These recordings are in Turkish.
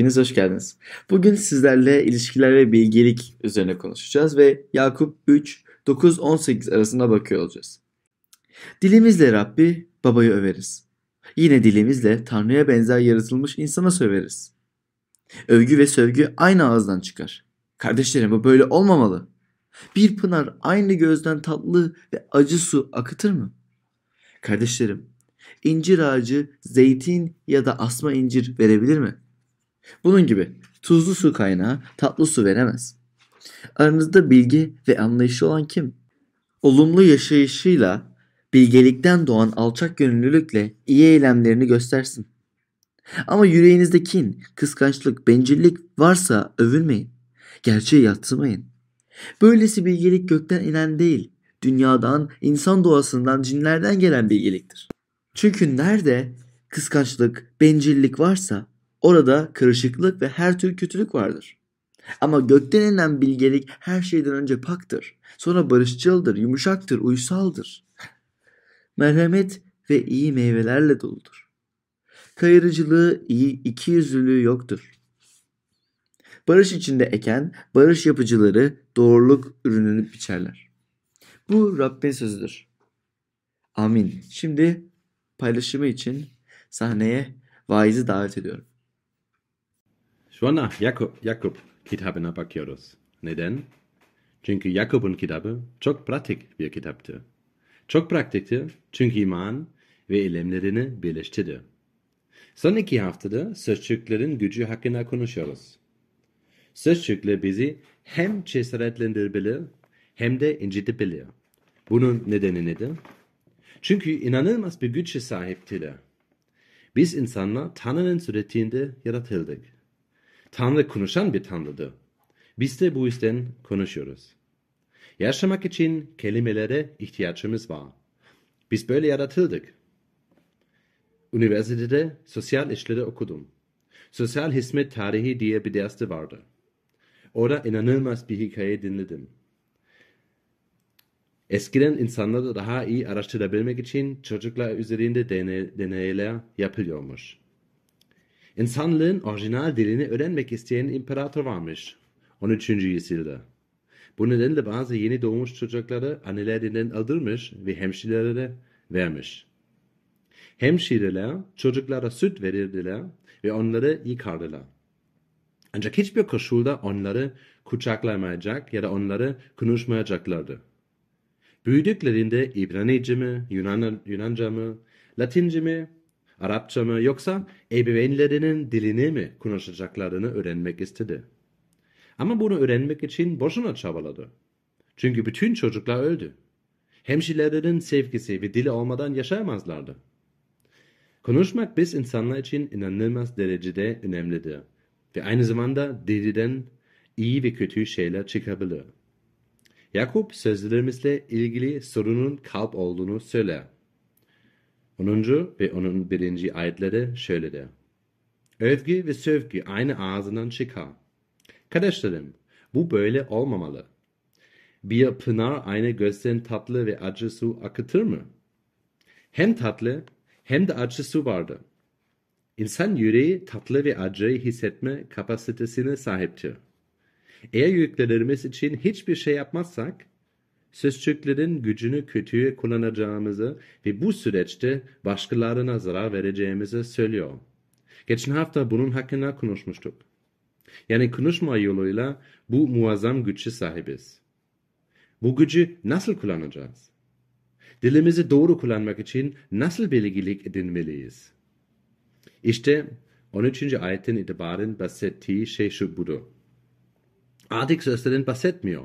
Hepiniz hoş geldiniz. Bugün sizlerle ilişkiler ve bilgelik üzerine konuşacağız ve Yakup 3, 9, 18 arasında bakıyor olacağız. Dilimizle Rabbi babayı överiz. Yine dilimizle Tanrı'ya benzer yaratılmış insana söveriz. Övgü ve sövgü aynı ağızdan çıkar. Kardeşlerim bu böyle olmamalı. Bir pınar aynı gözden tatlı ve acı su akıtır mı? Kardeşlerim, incir ağacı zeytin ya da asma incir verebilir mi? Bunun gibi tuzlu su kaynağı tatlı su veremez. Aranızda bilgi ve anlayışı olan kim? Olumlu yaşayışıyla, bilgelikten doğan alçak gönüllülükle iyi eylemlerini göstersin. Ama yüreğinizde kin, kıskançlık, bencillik varsa övülmeyin. Gerçeği yatsımayın. Böylesi bilgelik gökten inen değil, dünyadan, insan doğasından, cinlerden gelen bilgeliktir. Çünkü nerede kıskançlık, bencillik varsa orada karışıklık ve her tür kötülük vardır. Ama gökten inen bilgelik her şeyden önce paktır. Sonra barışçıldır, yumuşaktır, uysaldır. Merhamet ve iyi meyvelerle doludur. Kayırıcılığı, iyi ikiyüzlülüğü yoktur. Barış içinde eken, barış yapıcıları doğruluk ürününü biçerler. Bu Rabbin sözüdür. Amin. Şimdi paylaşımı için sahneye vaizi davet ediyorum. Şu anda Yakup, Yakup kitabına bakıyoruz. Neden? Çünkü Yakup'un kitabı çok pratik bir kitaptı. Çok pratikti çünkü iman ve eylemlerini birleştirdi. Son iki haftada sözcüklerin gücü hakkında konuşuyoruz. Sözcükler bizi hem cesaretlendirebilir hem de incitebilir. Bunun nedeni nedir? Çünkü inanılmaz bir güçe sahiptiler. Biz insanlar Tanrı'nın suretinde yaratıldık. Tanrı konuşan bir Tanrı'dır. Biz de bu yüzden konuşuyoruz. Yaşamak için kelimelere ihtiyacımız var. Biz böyle yaratıldık. Üniversitede sosyal işleri okudum. Sosyal hizmet tarihi diye bir dersi vardı. Orada inanılmaz bir hikaye dinledim. Eskiden insanları daha iyi araştırabilmek için çocuklar üzerinde deney, deneyler yapılıyormuş. İnsanlığın orijinal dilini öğrenmek isteyen imparator varmış 13. yüzyılda. Bu nedenle bazı yeni doğmuş çocukları annelerinden aldırmış ve hemşirelere vermiş. Hemşireler çocuklara süt verirdiler ve onları yıkardılar. Ancak hiçbir koşulda onları kucaklamayacak ya da onları konuşmayacaklardı. Büyüdüklerinde İbranice mi, Yunan, Yunanca mı, Latince mi, Arapça mı yoksa ebeveynlerinin dilini mi konuşacaklarını öğrenmek istedi. Ama bunu öğrenmek için boşuna çabaladı. Çünkü bütün çocuklar öldü. Hemşirelerinin sevgisi ve dili olmadan yaşayamazlardı. Konuşmak biz insanlar için inanılmaz derecede önemlidir. Ve aynı zamanda dilden iyi ve kötü şeyler çıkabilir. Yakup sözlerimizle ilgili sorunun kalp olduğunu söyler. 10. ve 11. ayetleri şöyle der. Övgü ve sövgü aynı ağzından çıkar. Kardeşlerim, bu böyle olmamalı. Bir pınar aynı gözden tatlı ve acı su akıtır mı? Hem tatlı hem de acı su vardı. İnsan yüreği tatlı ve acıyı hissetme kapasitesine sahiptir. Eğer yüklerimiz için hiçbir şey yapmazsak, sözcüklerin gücünü kötüye kullanacağımızı ve bu süreçte başkalarına zarar vereceğimizi söylüyor. Geçen hafta bunun hakkında konuşmuştuk. Yani konuşma yoluyla bu muazzam güçe sahibiz. Bu gücü nasıl kullanacağız? Dilimizi doğru kullanmak için nasıl bilgilik edinmeliyiz? İşte 13. ayetin itibaren bahsettiği şey şu budur. Artık sözlerin bahsetmiyor.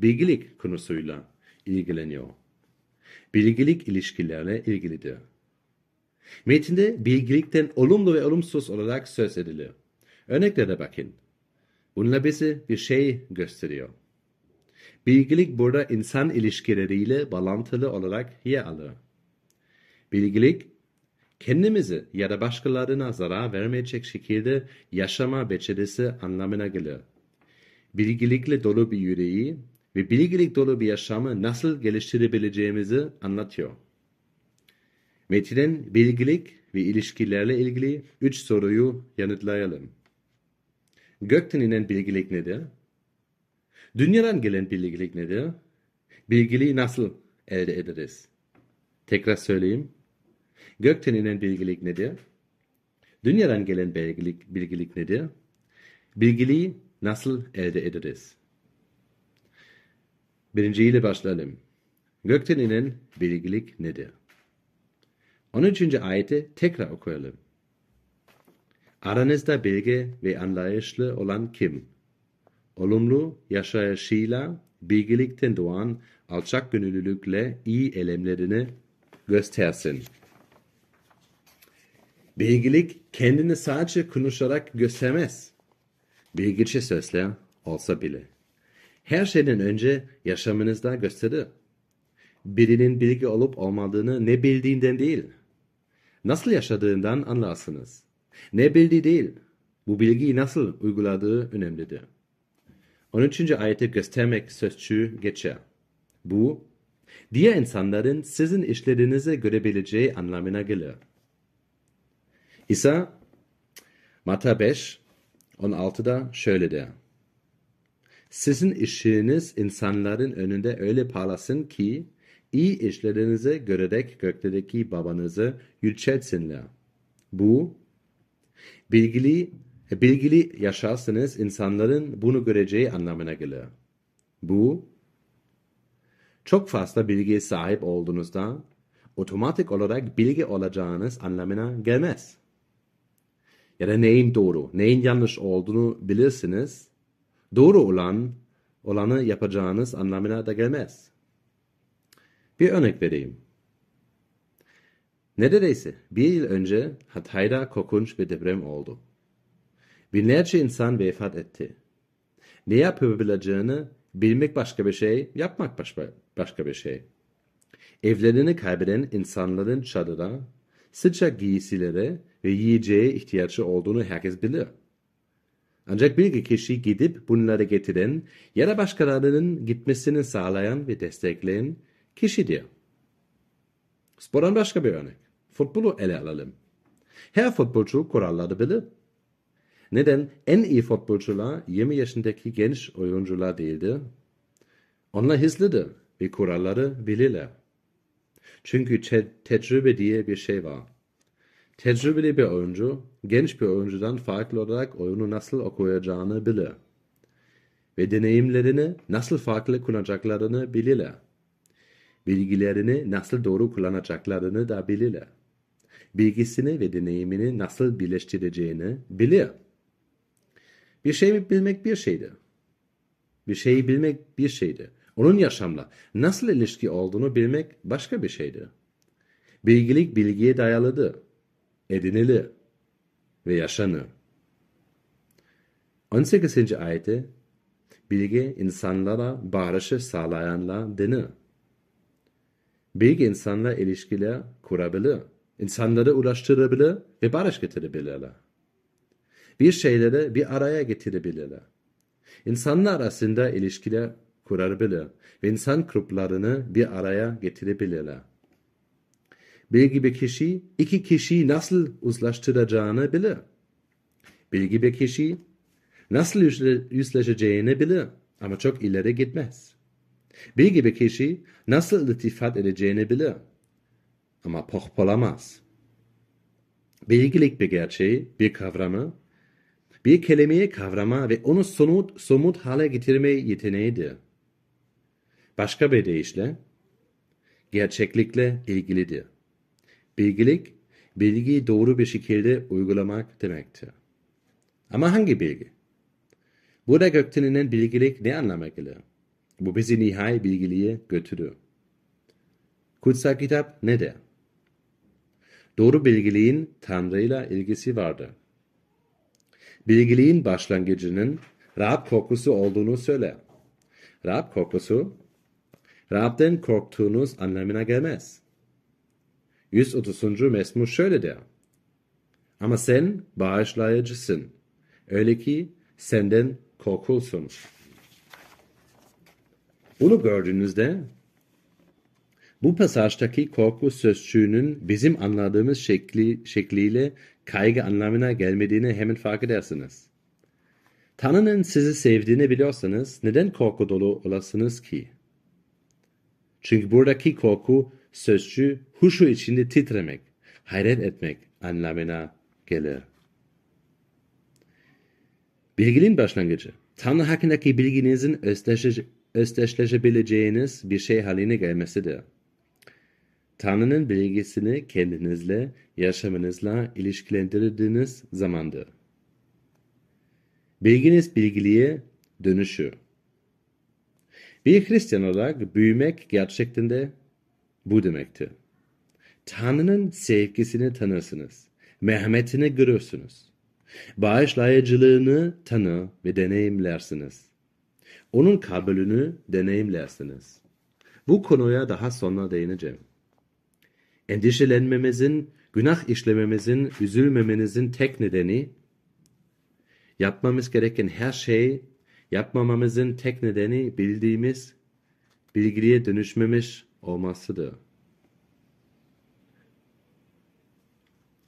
Bilgilik konusuyla ilgileniyor. Bilgilik ilişkilerle ilgilidir. Metinde bilgilikten olumlu ve olumsuz olarak söz edilir. Örneklere bakın. Bunlar bize bir şey gösteriyor. Bilgilik burada insan ilişkileriyle bağlantılı olarak yer alır. Bilgilik, kendimizi ya da başkalarına zarar vermeyecek şekilde yaşama becerisi anlamına gelir. Bilgilikle dolu bir yüreği ve bilgilik dolu bir yaşamı nasıl geliştirebileceğimizi anlatıyor. Metinin bilgilik ve ilişkilerle ilgili üç soruyu yanıtlayalım. Gökten inen bilgilik nedir? Dünyadan gelen bilgilik nedir? Bilgiliği nasıl elde ederiz? Tekrar söyleyeyim. Gökten inen bilgilik nedir? Dünyadan gelen bilgilik, bilgilik nedir? Bilgiliği nasıl elde ederiz? Birinciyle başlayalım. Gökten inen bilgilik nedir? 13. ayeti tekrar okuyalım. Aranızda bilge ve anlayışlı olan kim? Olumlu yaşayışıyla bilgilikten doğan alçak gönüllülükle iyi elemlerini göstersin. Bilgilik kendini sadece konuşarak göstermez. Bilgiçi sözler olsa bile. Her şeyden önce yaşamınızda gösterir. Birinin bilgi olup olmadığını ne bildiğinden değil, nasıl yaşadığından anlarsınız. Ne bildiği değil, bu bilgiyi nasıl uyguladığı önemlidir. 13. ayeti göstermek sözcüğü geçer. Bu, diğer insanların sizin işlerinizi görebileceği anlamına gelir. İsa, Mata 5, 16'da şöyle der. Sizin işiniz insanların önünde öyle parlasın ki, iyi işlerinizi görerek göklerdeki babanızı yüceltsinler. Bu, bilgili, bilgili yaşarsanız insanların bunu göreceği anlamına gelir. Bu, çok fazla bilgiye sahip olduğunuzda otomatik olarak bilgi olacağınız anlamına gelmez. Ya da neyin doğru, neyin yanlış olduğunu bilirsiniz. Doğru olan, olanı yapacağınız anlamına da gelmez. Bir örnek vereyim. Neredeyse bir yıl önce Hatay'da korkunç bir deprem oldu. Binlerce insan vefat etti. Ne yapabileceğini bilmek başka bir şey, yapmak başka, başka bir şey. Evlerini kaybeden insanların çadıra, sıcak giysilere ve yiyeceğe ihtiyacı olduğunu herkes bilir. Ancak bir kişi gidip bunları getiren ya da başkalarının gitmesini sağlayan ve destekleyen kişidir. Spordan başka bir örnek. Futbolu ele alalım. Her futbolcu kuralları bilir. Neden? En iyi futbolcular 20 yaşındaki genç oyuncular değildir. Onlar hızlıdır ve kuralları bilirler. Çünkü te tecrübe diye bir şey var. Tecrübeli bir oyuncu, genç bir oyuncudan farklı olarak oyunu nasıl okuyacağını bilir. Ve deneyimlerini nasıl farklı kullanacaklarını bilirler. Bilgilerini nasıl doğru kullanacaklarını da bilirler. Bilgisini ve deneyimini nasıl birleştireceğini bilir. Bir şey bilmek bir şeydir. Bir şeyi bilmek bir şeydir. Onun yaşamla nasıl ilişki olduğunu bilmek başka bir şeydir. Bilgilik bilgiye dayalıdır. Edinilir ve yaşanır. 18. ayette bilgi insanlara barışı sağlayanlar denir. Bilgi insanla ilişkiler kurabilir, insanları ulaştırabilir ve barış getirebilirler. Bir şeyleri bir araya getirebilirler. İnsanlar arasında ilişkiler kurabilir ve insan gruplarını bir araya getirebilirler. Bilgi bir kişi iki kişiyi nasıl uzlaştıracağını bilir. Bilgi bir kişi nasıl yüzleşeceğini bilir ama çok ileri gitmez. Bilgi bir kişi nasıl iltifat edeceğini bilir ama pohpolamaz. Bilgilik bir gerçeği, bir kavramı, bir kelimeyi kavrama ve onu somut, somut hale getirme yeteneğidir. Başka bir deyişle, gerçeklikle ilgilidir. Bilgilik, bilgiyi doğru bir şekilde uygulamak demektir. Ama hangi bilgi? Burada gökten inen bilgilik ne anlama gelir? Bu bizi nihai bilgiliğe götürür. Kutsal kitap ne der? Doğru bilgiliğin Tanrı'yla ilgisi vardır. Bilgiliğin başlangıcının Rab korkusu olduğunu söyler. Rab korkusu, Rab'den korktuğunuz anlamına gelmez. 130. Mesmur şöyle der. Ama sen bağışlayıcısın. Öyle ki senden korkulsun. Bunu gördüğünüzde bu pasajdaki korku sözcüğünün bizim anladığımız şekli, şekliyle kaygı anlamına gelmediğini hemen fark edersiniz. Tanrı'nın sizi sevdiğini biliyorsanız neden korku dolu olasınız ki? Çünkü buradaki korku sözcü huşu içinde titremek, hayret etmek anlamına gelir. Bilginin başlangıcı. Tanrı hakkındaki bilginizin özdeşleşe, özdeşleşebileceğiniz bir şey haline gelmesidir. Tanrı'nın bilgisini kendinizle, yaşamınızla ilişkilendirdiğiniz zamandır. Bilginiz bilgiliğe dönüşür. Bir Hristiyan olarak büyümek gerçekten de bu demektir. Tanrı'nın sevgisini tanırsınız. Merhametini görürsünüz. Bağışlayıcılığını tanı ve deneyimlersiniz. Onun kabulünü deneyimlersiniz. Bu konuya daha sonra değineceğim. Endişelenmemizin, günah işlememizin, üzülmemenizin tek nedeni, yapmamız gereken her şey, yapmamamızın tek nedeni bildiğimiz, bilgiliye dönüşmemiş olmasıdır.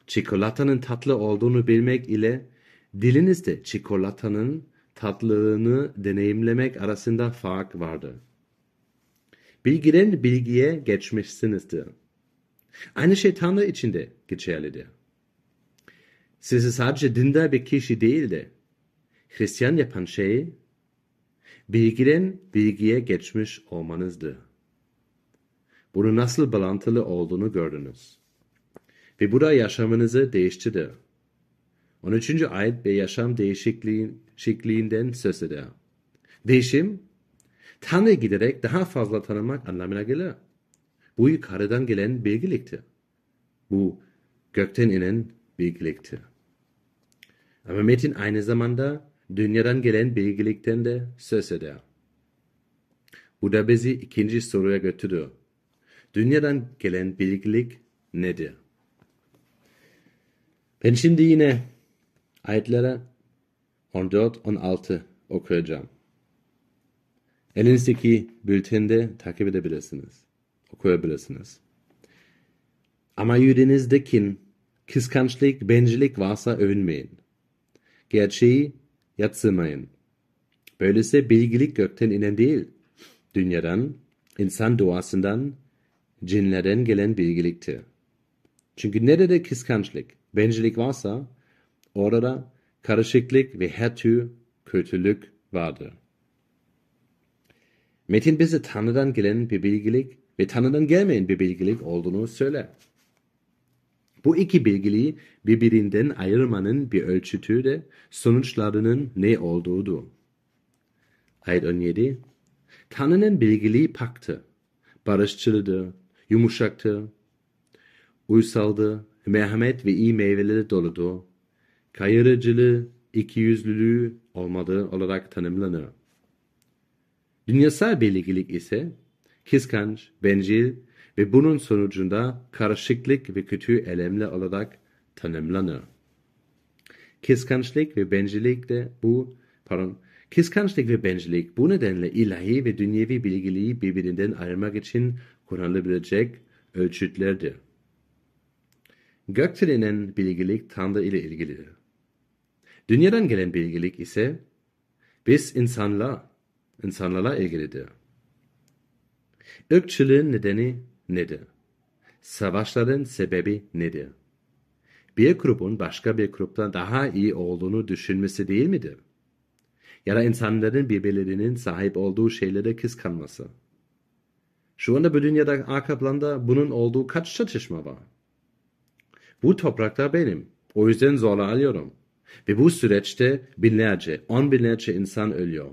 Çikolatanın tatlı olduğunu bilmek ile dilinizde çikolatanın tatlılığını deneyimlemek arasında fark vardır. Bilgiden bilgiye geçmişsinizdir. Aynı şey Tanrı içinde geçerlidir. Sizi sadece dindar bir kişi değil de Hristiyan yapan şey bilgiden bilgiye geçmiş olmanızdır. Bunu nasıl bağlantılı olduğunu gördünüz. Ve bu da yaşamınızı değiştirdi. 13. ayet ve yaşam değişikliğinden söz eder. Değişim, Tanrı giderek daha fazla tanımak anlamına gelir. Bu yukarıdan gelen bilgiliktir. Bu gökten inen bilgiliktir. Ama metin aynı zamanda dünyadan gelen bilgilikten de söz eder. Bu da bizi ikinci soruya götürüyor. Dünyadan gelen bilgilik nedir? Ben şimdi yine ayetlere 14-16 okuyacağım. Elinizdeki bültende takip edebilirsiniz. Okuyabilirsiniz. Ama yüreğinizde kin, kıskançlık, bencillik varsa övünmeyin. Gerçeği yatsımayın. Böylesi bilgilik gökten inen değil, dünyadan, insan doğasından, cinlerden gelen bilgiliktir. Çünkü nerede kıskançlık, bencillik varsa, orada karışıklık ve her tür kötülük vardır. Metin bize Tanrı'dan gelen bir bilgilik ve Tanrı'dan gelmeyen bir bilgilik olduğunu söyler. Bu iki bilgiliği birbirinden ayırmanın bir ölçütü de sonuçlarının ne olduğudur. Ayet 17 Tanrı'nın bilgiliği paktı, barışçılıdır, yumuşaktır, uysaldır, merhamet ve iyi meyveleri doludur, kayırıcılığı, ikiyüzlülüğü olmadığı olarak tanımlanır. Dünyasal bilgilik ise kıskanç, bencil ve bunun sonucunda karışıklık ve kötü elemli olarak tanımlanır. Kıskançlık ve bencillik de bu, pardon, kıskançlık ve bencillik bu nedenle ilahi ve dünyevi bilgiliği birbirinden ayırmak için kullanılabilecek ölçütlerdir. Gökten inen bilgilik Tanrı ile ilgilidir. Dünyadan gelen bilgilik ise biz insanla, insanlarla ilgilidir. Irkçılığın nedeni nedir? Savaşların sebebi nedir? Bir grubun başka bir gruptan daha iyi olduğunu düşünmesi değil midir? Ya da insanların birbirlerinin sahip olduğu şeylere kıskanması. Şu anda bu dünyada arka planda bunun olduğu kaç çatışma var? Bu topraklar benim. O yüzden zorla alıyorum. Ve bu süreçte binlerce, on binlerce insan ölüyor.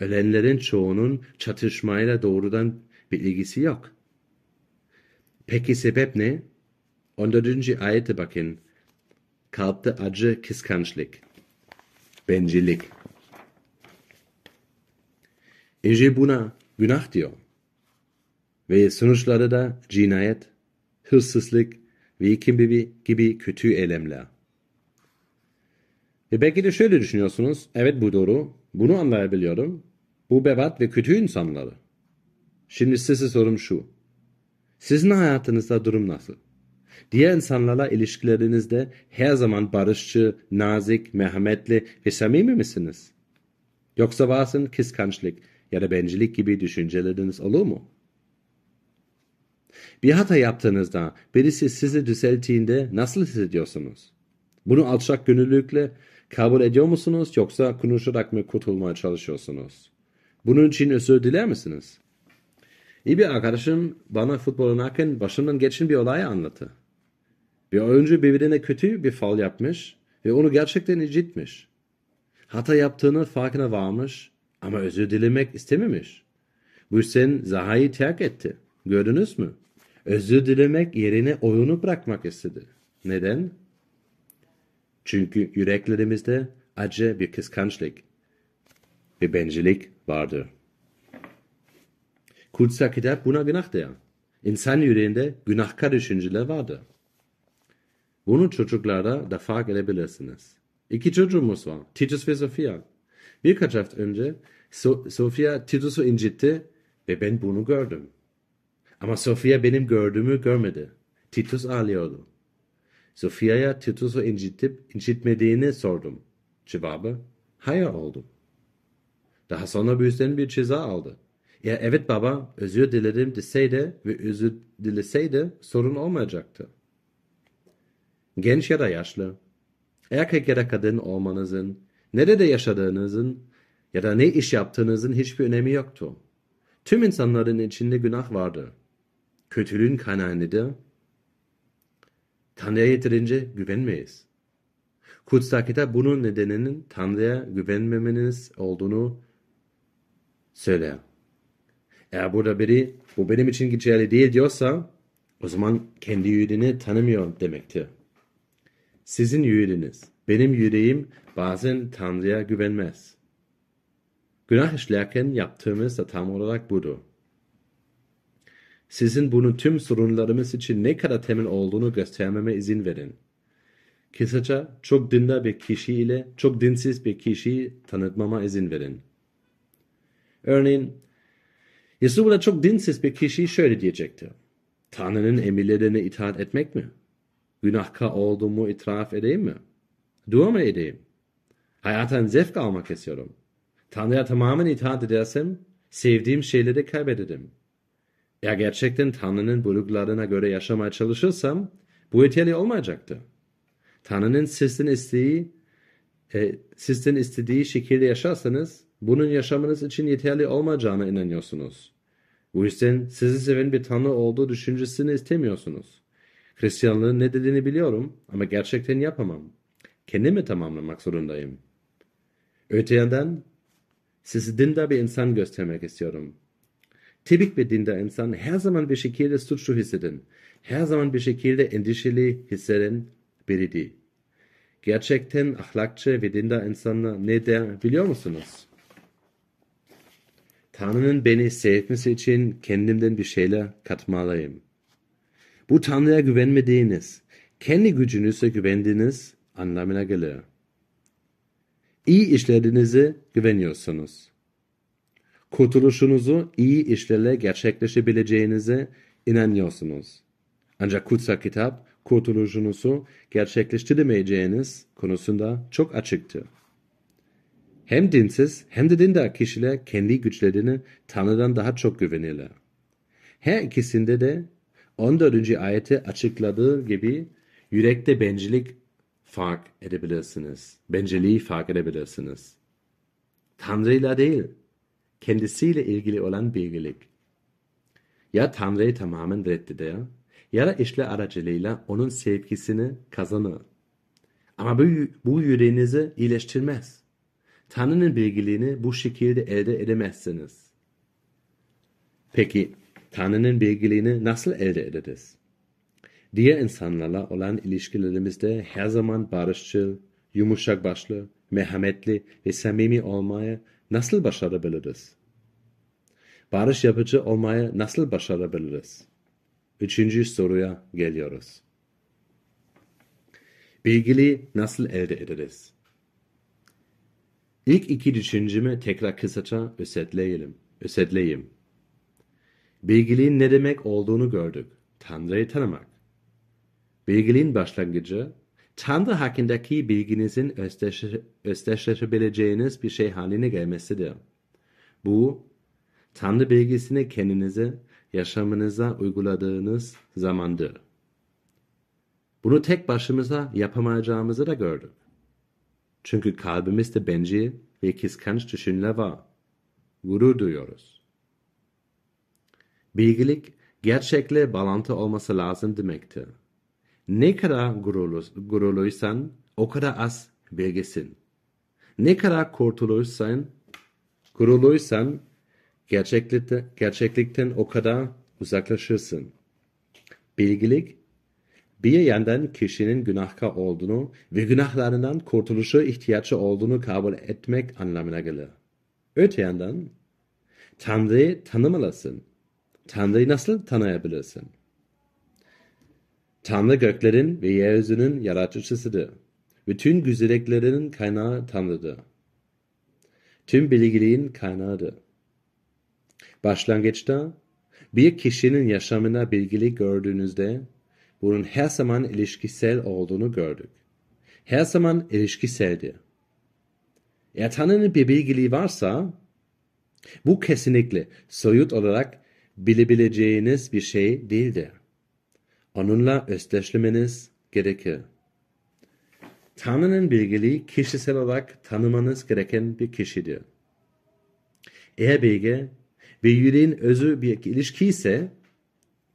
Ölenlerin çoğunun çatışmayla doğrudan bir ilgisi yok. Peki sebep ne? 14. ayete bakın. Kalpte acı kıskançlık. Bencillik. İnce buna günah diyor. Ve sonuçları da cinayet, hırsızlık ve gibi, gibi kötü eylemler. Ve belki de şöyle düşünüyorsunuz. Evet bu doğru. Bunu anlayabiliyorum. Bu bebat ve kötü insanları. Şimdi size sorum şu. Sizin hayatınızda durum nasıl? Diğer insanlarla ilişkilerinizde her zaman barışçı, nazik, merhametli ve samimi misiniz? Yoksa bazen kıskançlık ya da bencillik gibi düşünceleriniz olur mu? Bir hata yaptığınızda birisi sizi düzelttiğinde nasıl hissediyorsunuz? Bunu alçak gönüllülükle kabul ediyor musunuz yoksa konuşarak mı kurtulmaya çalışıyorsunuz? Bunun için özür diler misiniz? İyi bir arkadaşım bana futbol oynarken başımdan geçen bir olayı anlattı. Bir oyuncu birbirine kötü bir faul yapmış ve onu gerçekten incitmiş. Hata yaptığını farkına varmış ama özür dilemek istememiş. Bu yüzden Zaha'yı terk etti. Gördünüz mü? Özür dilemek yerine oyunu bırakmak istedi. Neden? Çünkü yüreklerimizde acı bir kıskançlık ve bencillik vardır. Kutsal kitap buna günah der. İnsan yüreğinde günahkar düşünceler vardır. Bunu çocuklara da fark edebilirsiniz. İki çocuğumuz var. Titus ve Sofia. Birkaç hafta önce so Sofia Titus'u incitti ve ben bunu gördüm. Ama Sofia benim gördüğümü görmedi. Titus ağlıyordu. Sofia'ya Titus'u incitip incitmediğini sordum. Cevabı hayır oldu. Daha sonra bu yüzden bir ceza aldı. Eğer evet baba özür dilerim deseydi ve özür dileseydi sorun olmayacaktı. Genç ya da yaşlı, erkek ya da kadın olmanızın, nerede yaşadığınızın ya da ne iş yaptığınızın hiçbir önemi yoktu. Tüm insanların içinde günah vardır. Kötülüğün kaynağı nedir? Tanrı'ya yeterince güvenmeyiz. Kutsal kitap bunun nedeninin Tanrı'ya güvenmemeniz olduğunu söyler. Eğer burada biri bu benim için geçerli değil diyorsa o zaman kendi yüreğini tanımıyor demektir. Sizin yüreğiniz, benim yüreğim bazen Tanrı'ya güvenmez. Günah işlerken yaptığımız da tam olarak budur. Sizin bunun tüm sorunlarımız için ne kadar temel olduğunu göstermeme izin verin. Kısaca çok dindar bir kişi ile çok dinsiz bir kişiyi tanıtmama izin verin. Örneğin, Yesuba'da çok dinsiz bir kişi şöyle diyecektir. Tanrı'nın emirlerine itaat etmek mi? Günahkar olduğumu itiraf edeyim mi? Dua mı edeyim? Hayattan zevk almak istiyorum. Tanrı'ya tamamen itaat edersem, sevdiğim şeyleri kaybederim. Eğer gerçekten Tanrı'nın buyruklarına göre yaşamaya çalışırsam, bu yeterli olmayacaktır. Tanrı'nın sizden istediği, e, sizden istediği şekilde yaşarsanız, bunun yaşamanız için yeterli olmayacağına inanıyorsunuz. Bu yüzden sizi seven bir Tanrı olduğu düşüncesini istemiyorsunuz. Hristiyanlığın ne dediğini biliyorum ama gerçekten yapamam. Kendimi tamamlamak zorundayım. Öte yandan sizi dindar bir insan göstermek istiyorum. Tipik bir dindar insan her zaman bir şekilde suçlu hisseden, her zaman bir şekilde endişeli hisseden biridir. Gerçekten ahlakçı ve dindar insanlar ne der biliyor musunuz? Tanrı'nın beni sevmesi için kendimden bir şeyler katmalıyım. Bu Tanrı'ya güvenmediğiniz, kendi gücünüze güvendiğiniz anlamına gelir. İyi işlerinize güveniyorsunuz. Kurtuluşunuzu iyi işlerle gerçekleşebileceğinize inanıyorsunuz. Ancak kutsal kitap kurtuluşunuzu gerçekleştiremeyeceğiniz konusunda çok açıktır. Hem dinsiz hem de dindar kişiler kendi güçlerini Tanrı'dan daha çok güvenirler. Her ikisinde de 14. ayette açıkladığı gibi yürekte bencillik fark edebilirsiniz. Bencilliği fark edebilirsiniz. Tanrı'yla değil, kendisiyle ilgili olan bilgilik. Ya Tanrı'yı tamamen reddeder ya da işler aracılığıyla onun sevgisini kazanır. Ama bu, bu yüreğinizi iyileştirmez. Tanrı'nın bilgiliğini bu şekilde elde edemezsiniz. Peki Tanrı'nın bilgiliğini nasıl elde ederiz? Diğer insanlarla olan ilişkilerimizde her zaman barışçıl, yumuşak başlı, merhametli ve samimi olmaya nasıl başarabiliriz? Barış yapıcı olmaya nasıl başarabiliriz? Üçüncü soruya geliyoruz. Bilgili nasıl elde ederiz? İlk iki düşüncemi tekrar kısaca özetleyelim. Özetleyeyim. Bilgiliğin ne demek olduğunu gördük. Tanrı'yı tanımak. Bilgiliğin başlangıcı, Tanrı hakkındaki bilginizin özdeş, özdeşleşebileceğiniz bir şey haline gelmesidir. Bu, Tanrı bilgisini kendinize, yaşamınıza uyguladığınız zamandır. Bunu tek başımıza yapamayacağımızı da gördük. Çünkü kalbimizde bencil ve kıskanç düşünceler var. Gurur duyuyoruz. Bilgilik, gerçekle bağlantı olması lazım demektir. Ne kadar gururlu, gururluysan o kadar az bilgisin. Ne kadar kurtulursan, gururluysan gerçeklikte, gerçeklikten o kadar uzaklaşırsın. Bilgilik, bir yandan kişinin günahkar olduğunu ve günahlarından kurtuluşa ihtiyacı olduğunu kabul etmek anlamına gelir. Öte yandan, Tanrı'yı tanımalısın. Tanrı'yı nasıl tanıyabilirsin? Tanrı göklerin ve yeryüzünün yaratıcısıdır. Bütün güzelliklerinin kaynağı Tanrı'dır. Tüm bilgiliğin kaynağıdır. Başlangıçta bir kişinin yaşamına bilgili gördüğünüzde bunun her zaman ilişkisel olduğunu gördük. Her zaman ilişkiseldir. Eğer Tanrı'nın bir bilgiliği varsa bu kesinlikle soyut olarak bilebileceğiniz bir şey değildir. Onunla özdeşlemeniz gerekir. Tanrı'nın bilgiliği kişisel olarak tanımanız gereken bir kişidir. Eğer bilgi ve yüreğin özü bir ilişki ise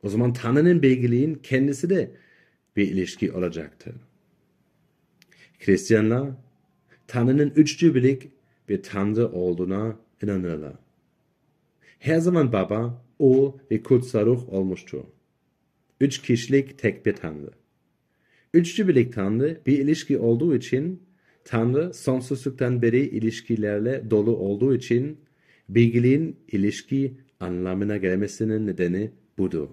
o zaman Tanrı'nın bilgiliğin kendisi de bir ilişki olacaktır. Hristiyanlar Tanrı'nın üçcü birlik bir Tanrı olduğuna inanırlar. Her zaman Baba, Oğul ve Kutsal Ruh olmuştur. Üç kişilik tek bir Tanrı. Üçcü birlik Tanrı bir ilişki olduğu için Tanrı sonsuzluktan beri ilişkilerle dolu olduğu için bilgiliğin ilişki anlamına gelmesinin nedeni budur.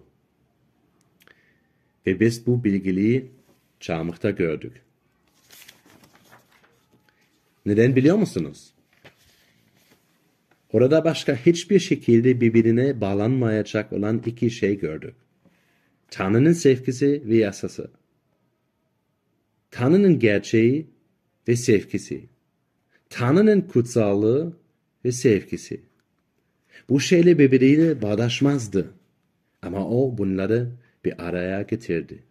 Ve biz bu bilgiliği çarmıhta gördük. Neden biliyor musunuz? Orada başka hiçbir şekilde birbirine bağlanmayacak olan iki şey gördük. Tanrı'nın sevgisi ve yasası. Tanrı'nın gerçeği ve sevgisi. Tanrı'nın kutsallığı ve sevgisi. Bu şeyle birbiriyle bağdaşmazdı. Ama o bunları bir araya getirdi.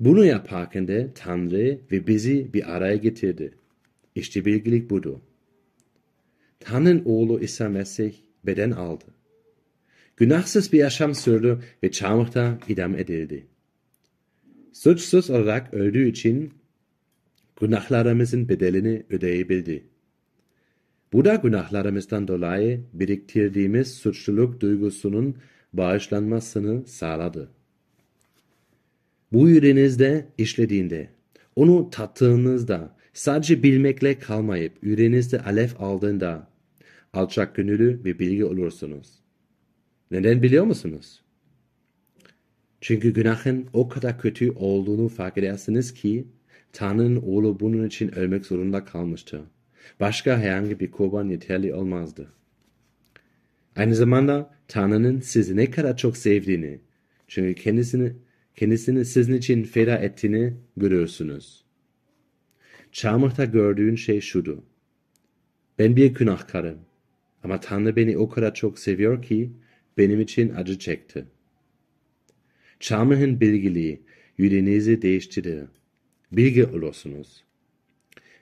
Bunu yaparken de Tanrı ve bizi bir araya getirdi. İşte bilgilik budur. Tanrı'nın oğlu İsa Mesih beden aldı. Günahsız bir yaşam sürdü ve çarmıhta idam edildi. Suçsuz olarak öldüğü için günahlarımızın bedelini ödeyebildi. Bu da günahlarımızdan dolayı biriktirdiğimiz suçluluk duygusunun bağışlanmasını sağladı. Bu yüreğinizde işlediğinde, onu tattığınızda, sadece bilmekle kalmayıp yüreğinizde alev aldığında, alçak gönüllü ve bilgi olursunuz. Neden biliyor musunuz? Çünkü günahın o kadar kötü olduğunu fark edersiniz ki, Tanrı'nın oğlu bunun için ölmek zorunda kalmıştı. Başka herhangi bir kurban yeterli olmazdı. Aynı zamanda Tanrı'nın sizi ne kadar çok sevdiğini, çünkü kendisini, kendisini sizin için feda ettiğini görüyorsunuz. Çarmıhta gördüğün şey şudu. Ben bir günahkarım ama Tanrı beni o kadar çok seviyor ki benim için acı çekti. Çarmıhın bilgiliği yüreğinizi değiştirir. Bilgi olursunuz.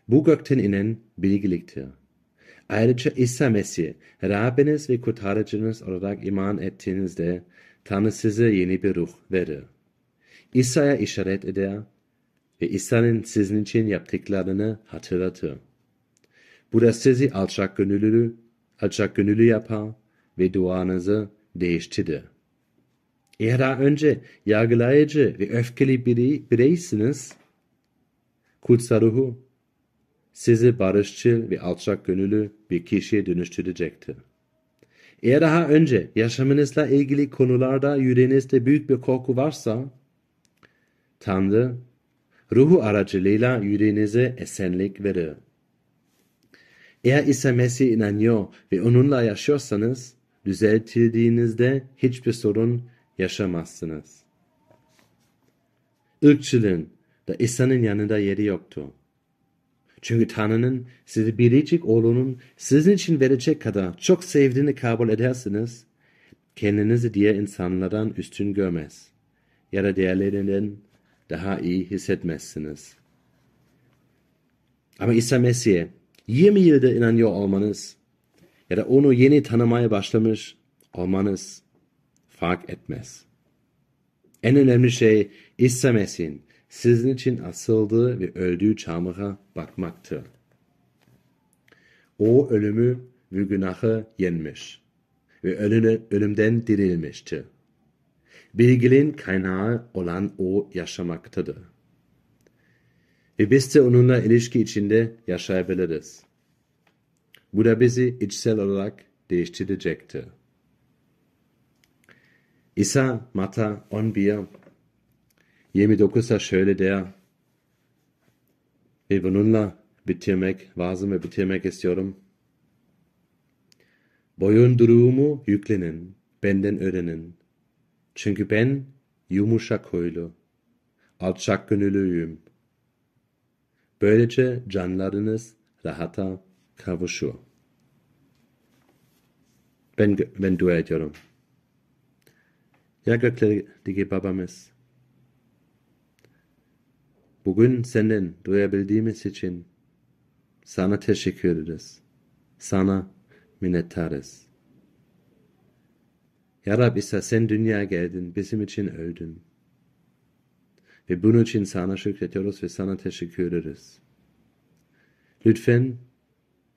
Bu gökten inen bilgiliktir. Ayrıca İsa Mesih, Rabbiniz ve kurtarıcınız olarak iman ettiğinizde Tanrı size yeni bir ruh verir. İsa'ya işaret eder ve İsa'nın sizin için yaptıklarını hatırlatır. Bu da sizi alçak gönüllü, alçak gönüllü yapar ve duanızı değiştirir. Eğer daha önce yargılayıcı ve öfkeli biri, bireysiniz, kutsal ruhu sizi barışçıl ve alçak gönüllü bir kişiye dönüştürecektir. Eğer daha önce yaşamınızla ilgili konularda yüreğinizde büyük bir korku varsa, Tanrı, ruhu aracılığıyla yüreğinize esenlik verir. Eğer İsa Mesih inanıyor ve onunla yaşıyorsanız, düzeltildiğinizde hiçbir sorun yaşamazsınız. ırkçılığın da İsa'nın yanında yeri yoktu. Çünkü Tanrı'nın sizi biricik oğlunun sizin için verecek kadar çok sevdiğini kabul edersiniz, kendinizi diğer insanlardan üstün görmez ya da diğerlerinden daha iyi hissetmezsiniz. Ama İsa Mesih'e 20 yılda inanıyor olmanız ya da onu yeni tanımaya başlamış olmanız fark etmez. En önemli şey İsa Mesih'in sizin için asıldığı ve öldüğü çarmıha bakmaktır. O ölümü ve günahı yenmiş ve ölüne, ölümden dirilmiştir. Bilginin kaynağı olan o yaşamaktadır. Ve biz de onunla ilişki içinde yaşayabiliriz. Bu da bizi içsel olarak değiştirecektir. İsa Mata 11 29'da şöyle der ve bununla bitirmek, vaazımı bitirmek istiyorum. Boyunduruğumu yüklenin, benden öğrenin. Çünkü ben yumuşak huylu, alçak gönüllüyüm. Böylece canlarınız rahata kavuşur. Ben, ben dua ediyorum. Ya göklerdeki babamız, bugün senden duyabildiğimiz için sana teşekkür ederiz. Sana minnettarız. Ya Rab İsa sen dünyaya geldin, bizim için öldün. Ve bunun için sana şükrediyoruz ve sana teşekkür ederiz. Lütfen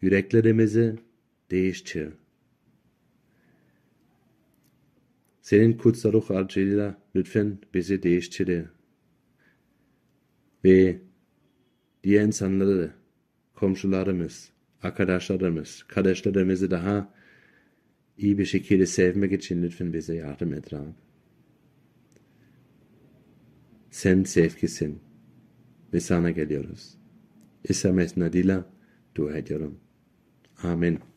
yüreklerimizi değiştir. Senin kutsal ruh aracılığıyla lütfen bizi değiştir. Ve diğer insanları, komşularımız, arkadaşlarımız, kardeşlerimizi daha iyi bir şekilde sevmek için lütfen bize yardım et Rab. Sen sevgisin ve sana geliyoruz. İsa adıyla dua ediyorum. Amin.